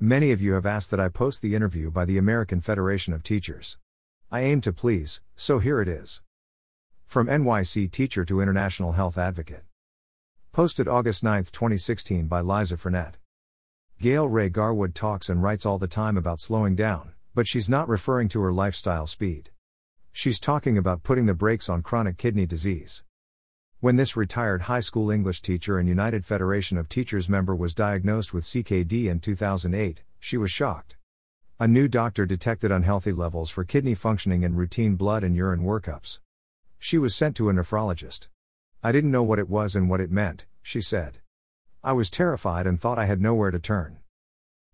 Many of you have asked that I post the interview by the American Federation of Teachers. I aim to please, so here it is. From NYC teacher to international health advocate. Posted August 9, 2016 by Liza Frenette. Gail Rae Garwood talks and writes all the time about slowing down, but she's not referring to her lifestyle speed. She's talking about putting the brakes on chronic kidney disease. When this retired high school English teacher and United Federation of Teachers member was diagnosed with CKD in 2008, she was shocked. A new doctor detected unhealthy levels for kidney functioning in routine blood and urine workups. She was sent to a nephrologist. I didn't know what it was and what it meant, she said. I was terrified and thought I had nowhere to turn.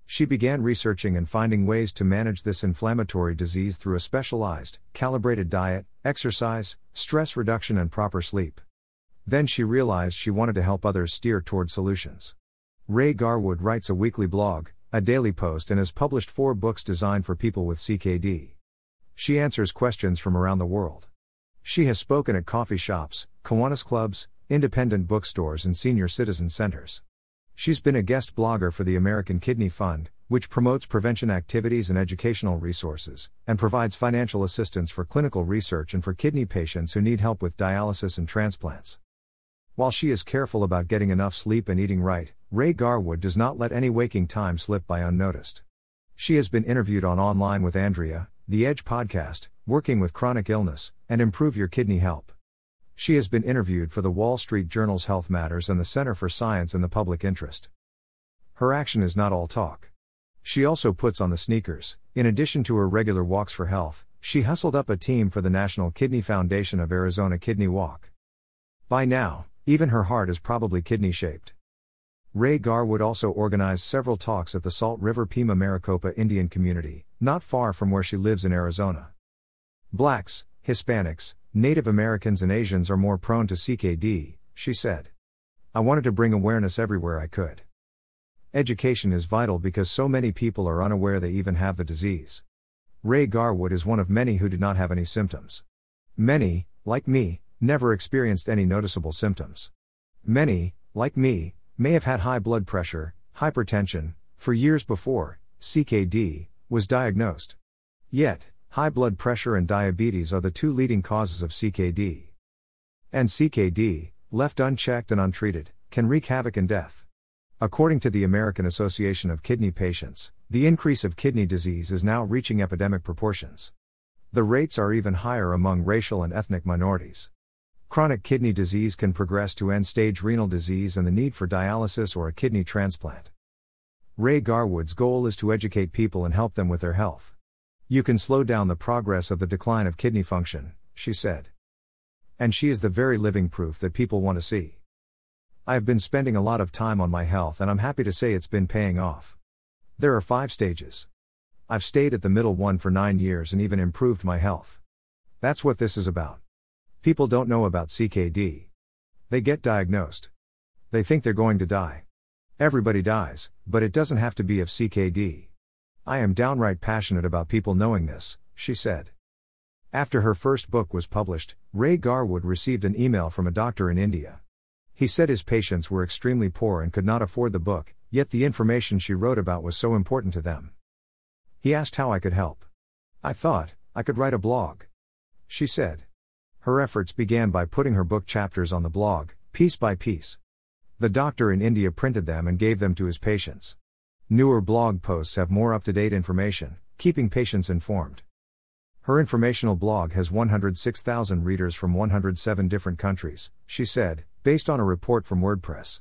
She began researching and finding ways to manage this inflammatory disease through a specialized, calibrated diet, exercise, stress reduction, and proper sleep. Then she realized she wanted to help others steer toward solutions. Rae Garwood writes a weekly blog, a daily post, and has published four books designed for people with CKD. She answers questions from around the world. She has spoken at coffee shops, Kiwanis clubs, independent bookstores, and senior citizen centers. She's been a guest blogger for the American Kidney Fund, which promotes prevention activities and educational resources, and provides financial assistance for clinical research and for kidney patients who need help with dialysis and transplants. While she is careful about getting enough sleep and eating right, Rae Garwood does not let any waking time slip by unnoticed. She has been interviewed on Online with Andrea, The Edge podcast, Working with Chronic Illness, and Improve Your Kidney Help. She has been interviewed for the Wall Street Journal's Health Matters and the Center for Science and the Public Interest. Her action is not all talk. She also puts on the sneakers. In addition to her regular walks for health, she hustled up a team for the National Kidney Foundation of Arizona Kidney Walk. By now, even her heart is probably kidney shaped. Rae Garwood also organized several talks at the Salt River Pima Maricopa Indian community, not far from where she lives in Arizona. Blacks, Hispanics, Native Americans, and Asians are more prone to CKD, she said. I wanted to bring awareness everywhere I could. Education is vital because so many people are unaware they even have the disease. Rae Garwood is one of many who did not have any symptoms. Many, like me, never experienced any noticeable symptoms. Many, like me, may have had high blood pressure, hypertension, for years before CKD was diagnosed. Yet, high blood pressure and diabetes are the two leading causes of CKD. And CKD, left unchecked and untreated, can wreak havoc and death. According to the American Association of Kidney Patients, the increase of kidney disease is now reaching epidemic proportions. The rates are even higher among racial and ethnic minorities. Chronic kidney disease can progress to end stage renal disease and the need for dialysis or a kidney transplant. Rae Garwood's goal is to educate people and help them with their health. You can slow down the progress of the decline of kidney function, she said. And she is the very living proof that people want to see. I have been spending a lot of time on my health and I'm happy to say it's been paying off. There are five stages. I've stayed at the middle one for nine years and even improved my health. That's what this is about. People don't know about CKD. They get diagnosed. They think they're going to die. Everybody dies, but it doesn't have to be of CKD. I am downright passionate about people knowing this, she said. After her first book was published, Rae Garwood received an email from a doctor in India. He said his patients were extremely poor and could not afford the book, yet the information she wrote about was so important to them. He asked how I could help. I thought, I could write a blog. She said. Her efforts began by putting her book chapters on the blog, piece by piece. The doctor in India printed them and gave them to his patients. Newer blog posts have more up to date information, keeping patients informed. Her informational blog has 106,000 readers from 107 different countries, she said, based on a report from WordPress.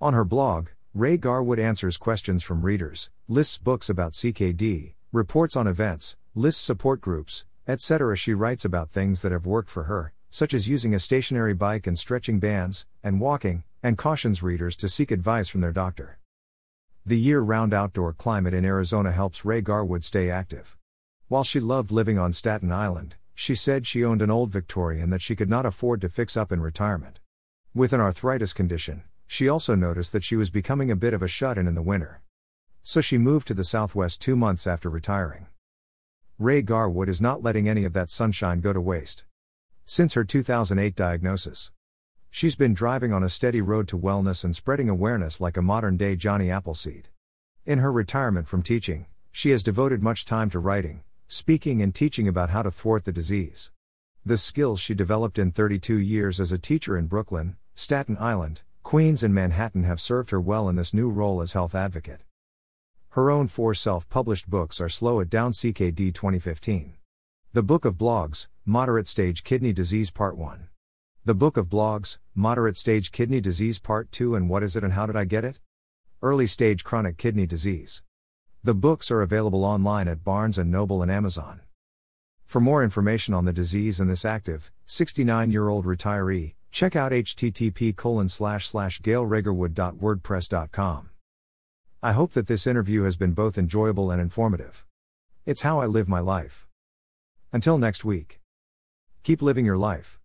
On her blog, Rae Garwood answers questions from readers, lists books about CKD, reports on events, lists support groups, etc. She writes about things that have worked for her, such as using a stationary bike and stretching bands, and walking, and cautions readers to seek advice from their doctor. The year round outdoor climate in Arizona helps Rae Garwood stay active. While she loved living on Staten Island, she said she owned an old Victorian that she could not afford to fix up in retirement. With an arthritis condition, she also noticed that she was becoming a bit of a shut in in the winter. So she moved to the Southwest two months after retiring. Rae Garwood is not letting any of that sunshine go to waste. Since her 2008 diagnosis, she's been driving on a steady road to wellness and spreading awareness like a modern day Johnny Appleseed. In her retirement from teaching, she has devoted much time to writing, speaking, and teaching about how to thwart the disease. The skills she developed in 32 years as a teacher in Brooklyn, Staten Island, Queens, and Manhattan have served her well in this new role as health advocate. Her own four self published books are Slow It Down CKD 2015. The Book of Blogs, Moderate Stage Kidney Disease Part 1. The Book of Blogs, Moderate Stage Kidney Disease Part 2 and What is it and how did I get it? Early Stage Chronic Kidney Disease. The books are available online at Barnes & Noble and Amazon. For more information on the disease and this active, 69-year-old retiree, check out http colon slash slash gailraegarwood.wordpress.com. I hope that this interview has been both enjoyable and informative. It's how I live my life. Until next week. Keep living your life.